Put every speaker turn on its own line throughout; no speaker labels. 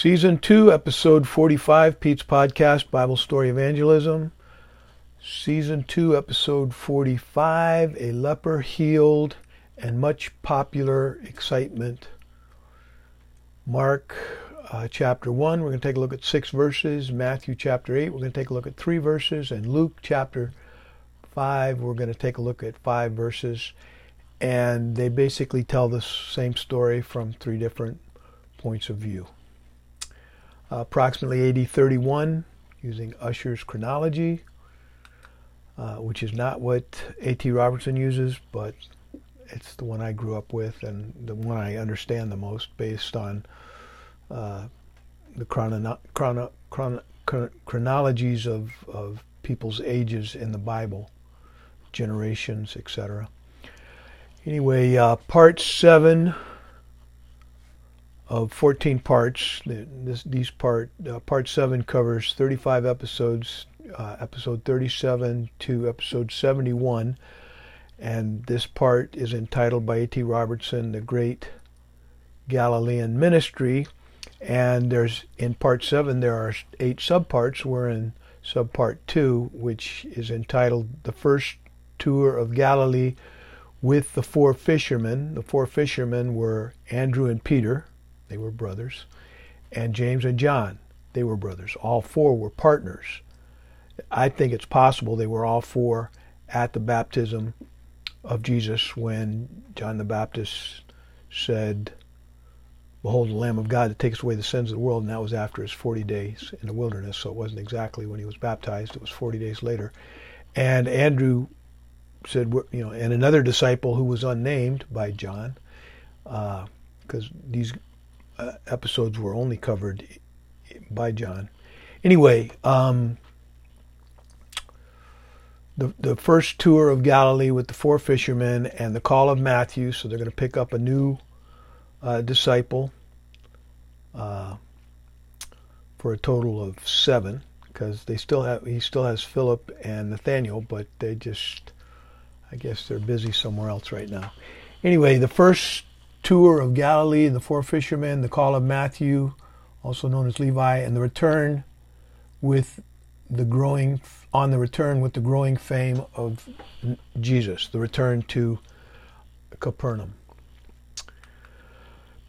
Season 2, Episode 45, Pete's Podcast, Bible Story Evangelism. Season 2, Episode 45, A Leper Healed and Much Popular Excitement. Mark uh, chapter 1, we're going to take a look at six verses. Matthew chapter 8, we're going to take a look at three verses. And Luke chapter 5, we're going to take a look at five verses. And they basically tell the same story from three different points of view. Uh, approximately AD 31, using Ussher's chronology, uh, which is not what A.T. Robertson uses, but it's the one I grew up with and the one I understand the most based on uh, the chrono- chrono- chrono- chronologies of, of people's ages in the Bible, generations, etc. Anyway, uh, part seven of 14 parts. This, these part uh, part seven covers 35 episodes, uh, episode 37 to episode 71, and this part is entitled by A.T. Robertson, "The Great Galilean Ministry." And there's in part seven there are eight subparts. We're in subpart two, which is entitled "The First Tour of Galilee." With the four fishermen. The four fishermen were Andrew and Peter, they were brothers. And James and John, they were brothers. All four were partners. I think it's possible they were all four at the baptism of Jesus when John the Baptist said, Behold the Lamb of God that takes away the sins of the world, and that was after his 40 days in the wilderness, so it wasn't exactly when he was baptized, it was 40 days later. And Andrew said, you know, and another disciple who was unnamed by John, because uh, these uh, episodes were only covered by John. Anyway, um, the the first tour of Galilee with the four fishermen and the call of Matthew. So they're going to pick up a new uh, disciple uh, for a total of seven, because they still have he still has Philip and Nathaniel, but they just I guess they're busy somewhere else right now. Anyway, the first tour of Galilee the four fishermen, the call of Matthew, also known as Levi, and the return with the growing on the return with the growing fame of Jesus, the return to Capernaum.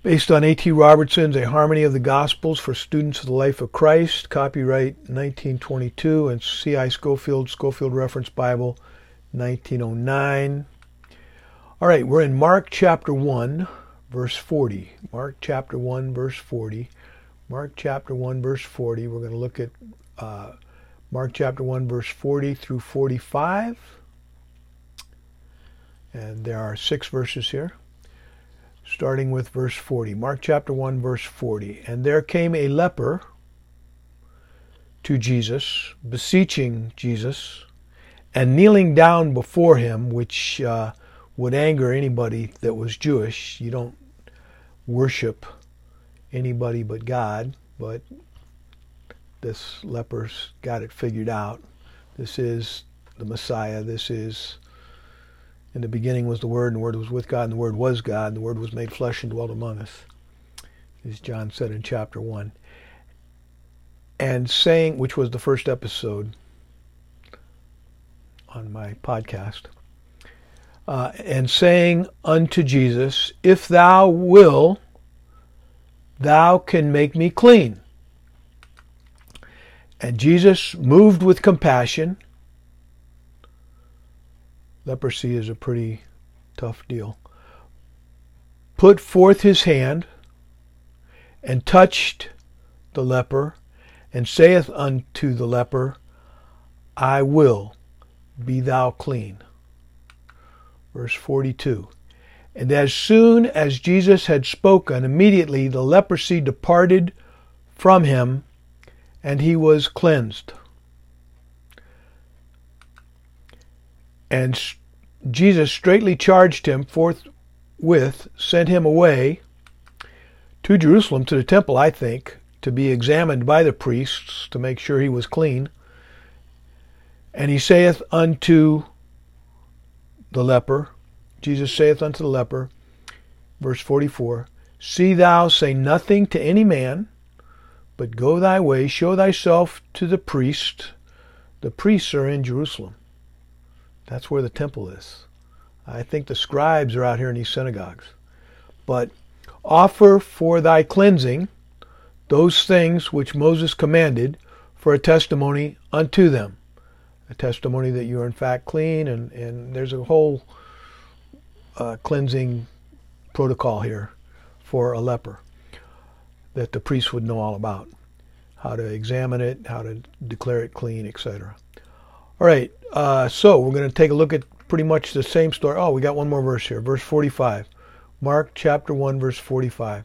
Based on A.T. Robertson's A Harmony of the Gospels for Students of the Life of Christ, copyright 1922, and C.I. Scofield, Scofield Reference Bible, 1909. All right, we're in Mark chapter 1, verse 40. Mark chapter 1, verse 40. Mark chapter 1, verse 40. We're going to look at uh, Mark chapter 1, verse 40 through 45. And there are six verses here, starting with verse 40. Mark chapter 1, verse 40. And there came a leper to Jesus, beseeching Jesus, and kneeling down before him, which uh, would anger anybody that was Jewish. You don't worship anybody but God, but this leper's got it figured out. This is the Messiah. This is, in the beginning was the Word, and the Word was with God, and the Word was God, and the Word was made flesh and dwelt among us, as John said in chapter 1. And saying, which was the first episode on my podcast, uh, and saying unto Jesus, If thou will, thou can make me clean. And Jesus, moved with compassion, leprosy is a pretty tough deal, put forth his hand and touched the leper, and saith unto the leper, I will, be thou clean. Verse 42. And as soon as Jesus had spoken, immediately the leprosy departed from him, and he was cleansed. And Jesus straightly charged him forthwith, sent him away to Jerusalem, to the temple, I think, to be examined by the priests to make sure he was clean. And he saith unto the leper, Jesus saith unto the leper, verse 44, See thou say nothing to any man, but go thy way, show thyself to the priest. The priests are in Jerusalem. That's where the temple is. I think the scribes are out here in these synagogues. But offer for thy cleansing those things which Moses commanded for a testimony unto them. A testimony that you are in fact clean, and, and there's a whole uh, cleansing protocol here for a leper that the priest would know all about how to examine it, how to declare it clean, etc. All right, uh, so we're going to take a look at pretty much the same story. Oh, we got one more verse here, verse 45. Mark chapter 1, verse 45.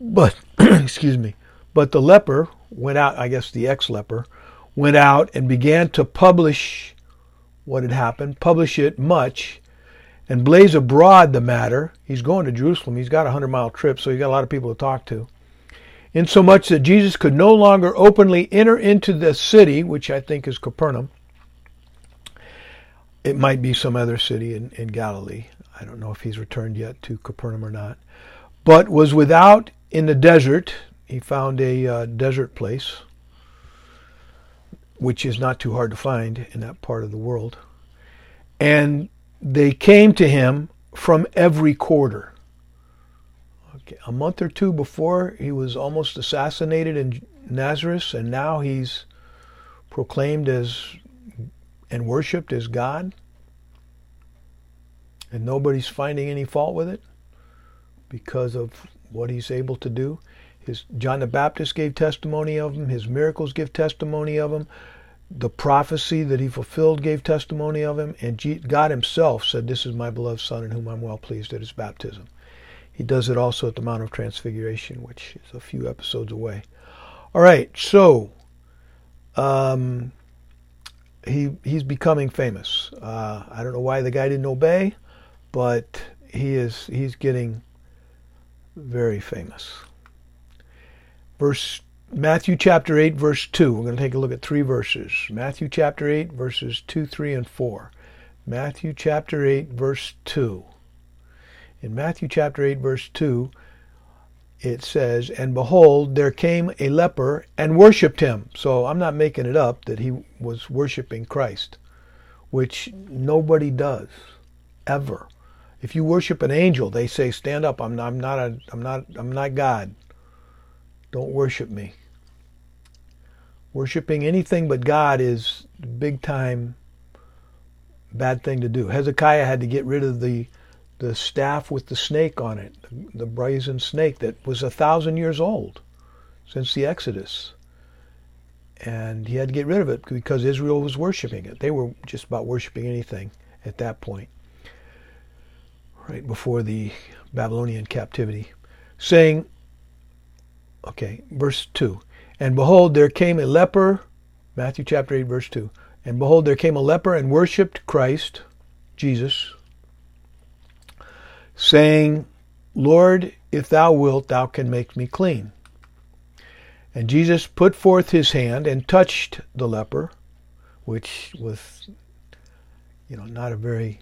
But, excuse me, but the leper went out, I guess the ex leper, went out and began to publish what had happened, publish it much, and blaze abroad the matter. He's going to Jerusalem. He's got a hundred mile trip, so he's got a lot of people to talk to. Insomuch that Jesus could no longer openly enter into the city, which I think is Capernaum. It might be some other city in, in Galilee. I don't know if he's returned yet to Capernaum or not. But was without in the desert. He found a uh, desert place, which is not too hard to find in that part of the world. And they came to him from every quarter. Okay, a month or two before, he was almost assassinated in Nazareth, and now he's proclaimed as and worshipped as God. And nobody's finding any fault with it because of what he's able to do. His John the Baptist gave testimony of him. His miracles give testimony of him the prophecy that he fulfilled gave testimony of him, and God himself said, This is my beloved Son in whom I'm well pleased at his baptism. He does it also at the Mount of Transfiguration, which is a few episodes away. All right, so um, he he's becoming famous. Uh, I don't know why the guy didn't obey, but he is he's getting very famous. Verse Matthew chapter 8, verse 2. We're going to take a look at three verses. Matthew chapter 8, verses 2, 3, and 4. Matthew chapter 8, verse 2. In Matthew chapter 8, verse 2, it says, And behold, there came a leper and worshipped him. So I'm not making it up that he was worshiping Christ, which nobody does, ever. If you worship an angel, they say, Stand up, I'm not, I'm not, a, I'm not, I'm not God. Don't worship me. Worshipping anything but God is big time bad thing to do. Hezekiah had to get rid of the the staff with the snake on it, the brazen snake that was a thousand years old since the Exodus. And he had to get rid of it because Israel was worshiping it. They were just about worshiping anything at that point, right before the Babylonian captivity, saying, Okay, verse 2. And behold, there came a leper, Matthew chapter 8, verse 2. And behold, there came a leper and worshipped Christ, Jesus, saying, Lord, if thou wilt, thou can make me clean. And Jesus put forth his hand and touched the leper, which was, you know, not a very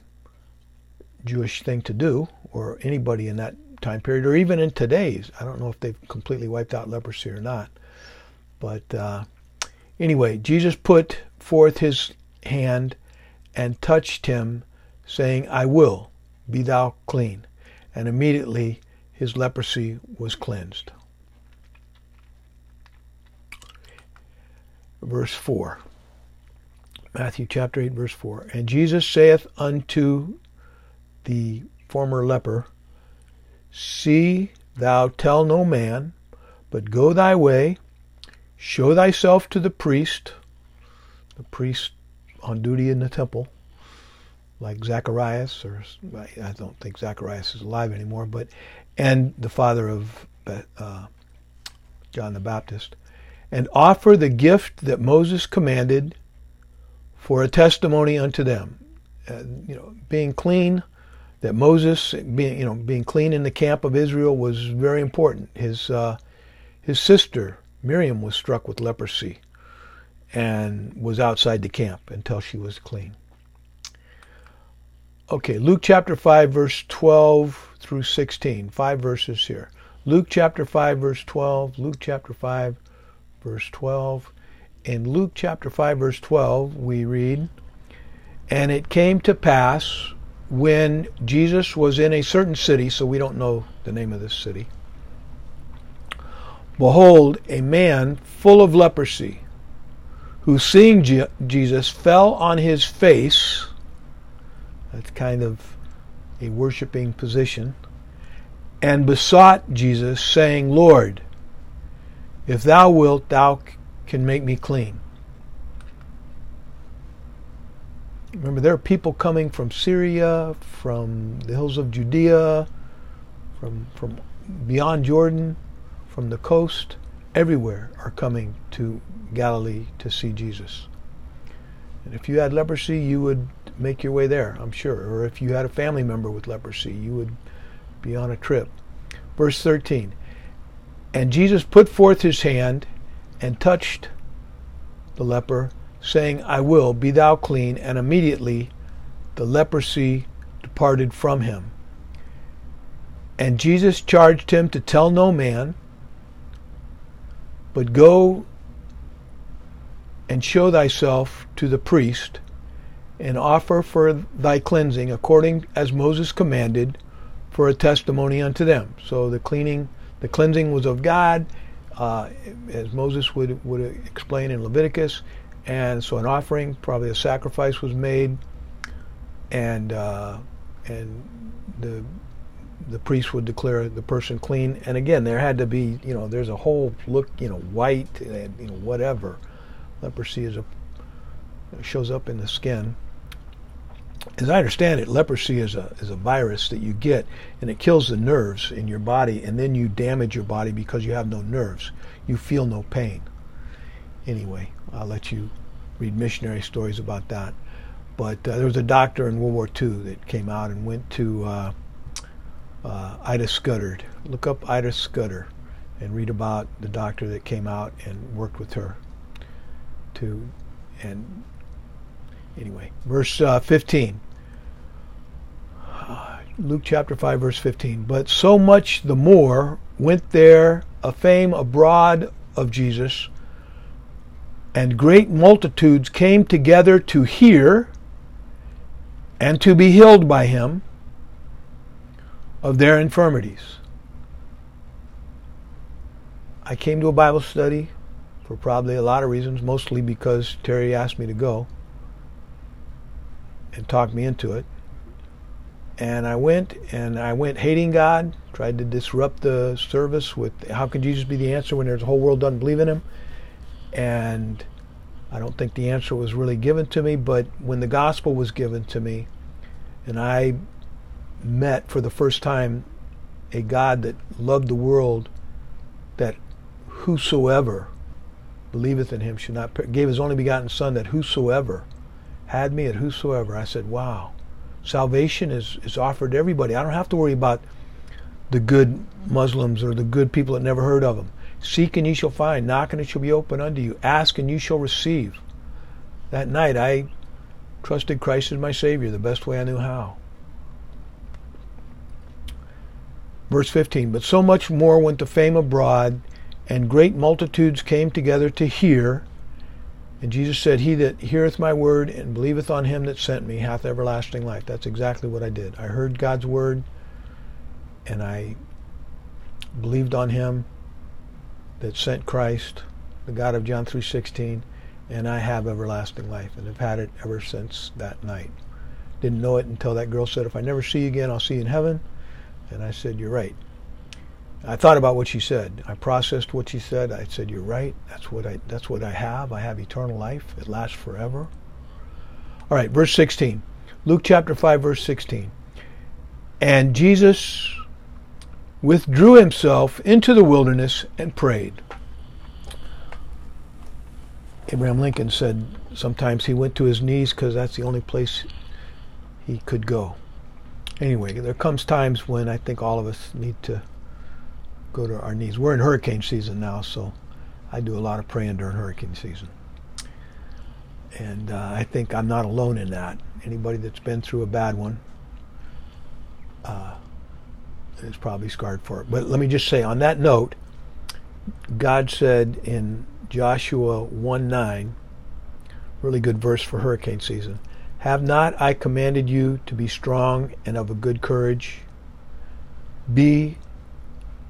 Jewish thing to do, or anybody in that time period, or even in today's. I don't know if they've completely wiped out leprosy or not. But uh, anyway, Jesus put forth his hand and touched him, saying, I will, be thou clean. And immediately his leprosy was cleansed. Verse 4. Matthew chapter 8, verse 4. And Jesus saith unto the former leper, See thou tell no man, but go thy way, show thyself to the priest, the priest on duty in the temple, like Zacharias, or I don't think Zacharias is alive anymore, but and the father of uh, John the Baptist, and offer the gift that Moses commanded for a testimony unto them. Uh, you know, being clean that Moses, being you know being clean in the camp of Israel, was very important. His uh, his sister Miriam was struck with leprosy and was outside the camp until she was clean. Okay, Luke chapter 5, verse 12 through 16. Five verses here. Luke chapter 5, verse 12. Luke chapter 5, verse 12. In Luke chapter 5, verse 12, we read, And it came to pass when Jesus was in a certain city, so we don't know the name of this city, behold, a man full of leprosy, who seeing Je- Jesus fell on his face. That's kind of a worshiping position. And besought Jesus, saying, Lord, if thou wilt, thou can make me clean. Remember, there are people coming from Syria, from the hills of Judea, from, from beyond Jordan, from the coast, everywhere are coming to Galilee to see Jesus. And if you had leprosy, you would make your way there, I'm sure. Or if you had a family member with leprosy, you would be on a trip. Verse 13 And Jesus put forth his hand and touched the leper, saying, I will, be thou clean. And immediately the leprosy departed from him. And Jesus charged him to tell no man, but go and show thyself to the priest, and offer for thy cleansing according as Moses commanded, for a testimony unto them. So the cleaning, the cleansing was of God, uh, as Moses would would explain in Leviticus, and so an offering, probably a sacrifice, was made, and uh, and the the priest would declare the person clean. And again, there had to be, you know, there's a whole look, you know, white, and you know, whatever. Leprosy is a shows up in the skin. As I understand it, leprosy is a is a virus that you get, and it kills the nerves in your body, and then you damage your body because you have no nerves. You feel no pain. Anyway, I'll let you read missionary stories about that. But uh, there was a doctor in World War II that came out and went to uh, uh, Ida Scudder. Look up Ida Scudder and read about the doctor that came out and worked with her. To and anyway, verse uh, 15. Luke chapter 5, verse 15. But so much the more went there a fame abroad of Jesus, and great multitudes came together to hear and to be healed by him of their infirmities. I came to a Bible study for probably a lot of reasons, mostly because Terry asked me to go and talked me into it. And I went, and I went hating God, tried to disrupt the service with how can Jesus be the answer when there's a whole world doesn't believe in him? And I don't think the answer was really given to me, but when the gospel was given to me, and I met for the first time a God that loved the world, that whosoever believeth in him should not per- gave his only begotten son that whosoever had me at whosoever i said wow salvation is, is offered to everybody. I don't have to worry about the good muslims or the good people that never heard of him seek and ye shall find knock and it shall be opened unto you ask and you shall receive that night i trusted christ as my savior the best way i knew how verse 15 but so much more went the fame abroad and great multitudes came together to hear. And Jesus said, He that heareth my word and believeth on him that sent me hath everlasting life. That's exactly what I did. I heard God's word and I believed on him that sent Christ, the God of John 3.16, and I have everlasting life and have had it ever since that night. Didn't know it until that girl said, if I never see you again, I'll see you in heaven. And I said, you're right. I thought about what she said. I processed what she said. I said, "You're right. That's what I. That's what I have. I have eternal life. It lasts forever." All right, verse 16, Luke chapter 5, verse 16. And Jesus withdrew himself into the wilderness and prayed. Abraham Lincoln said sometimes he went to his knees because that's the only place he could go. Anyway, there comes times when I think all of us need to go to our knees. We're in hurricane season now, so I do a lot of praying during hurricane season. And uh, I think I'm not alone in that. Anybody that's been through a bad one, uh, is probably scarred for it. But let me just say on that note, God said in Joshua 1 9, really good verse for hurricane season. Have not I commanded you to be strong and of a good courage? Be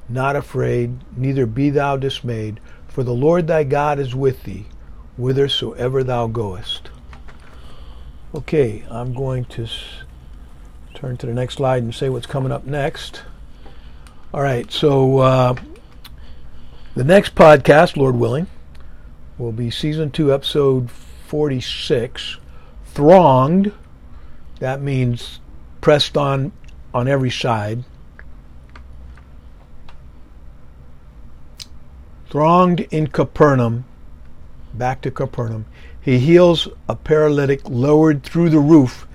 not afraid, neither be thou dismayed, for the Lord thy God is with thee, whithersoever thou goest. Okay, I'm going to turn to the next slide and say what's coming up next. All right, so uh, the next podcast, Lord willing, will be season two, episode 46, Thronged. That means pressed on on every side. Thronged in Capernaum, back to Capernaum, he heals a paralytic lowered through the roof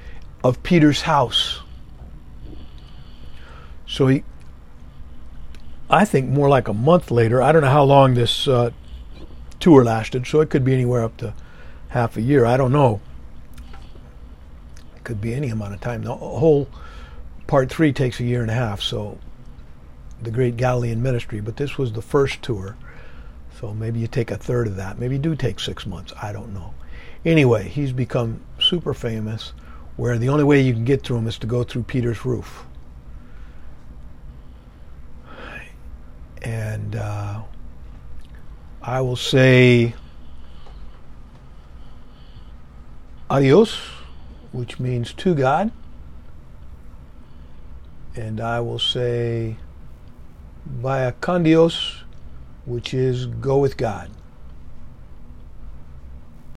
of Peter's house. So he, I think more like a month later, I don't know how long this uh, tour lasted, so it could be anywhere up to half a year. I don't know. It could be any amount of time. The whole part three takes a year and a half, so the Great Galilean Ministry, but this was the first tour. So maybe you take a third of that. Maybe you do take six months. I don't know. Anyway, he's become super famous, where the only way you can get to him is to go through Peter's roof. And uh, I will say adios, which means to God. And I will say vaya con Dios, which is go with God.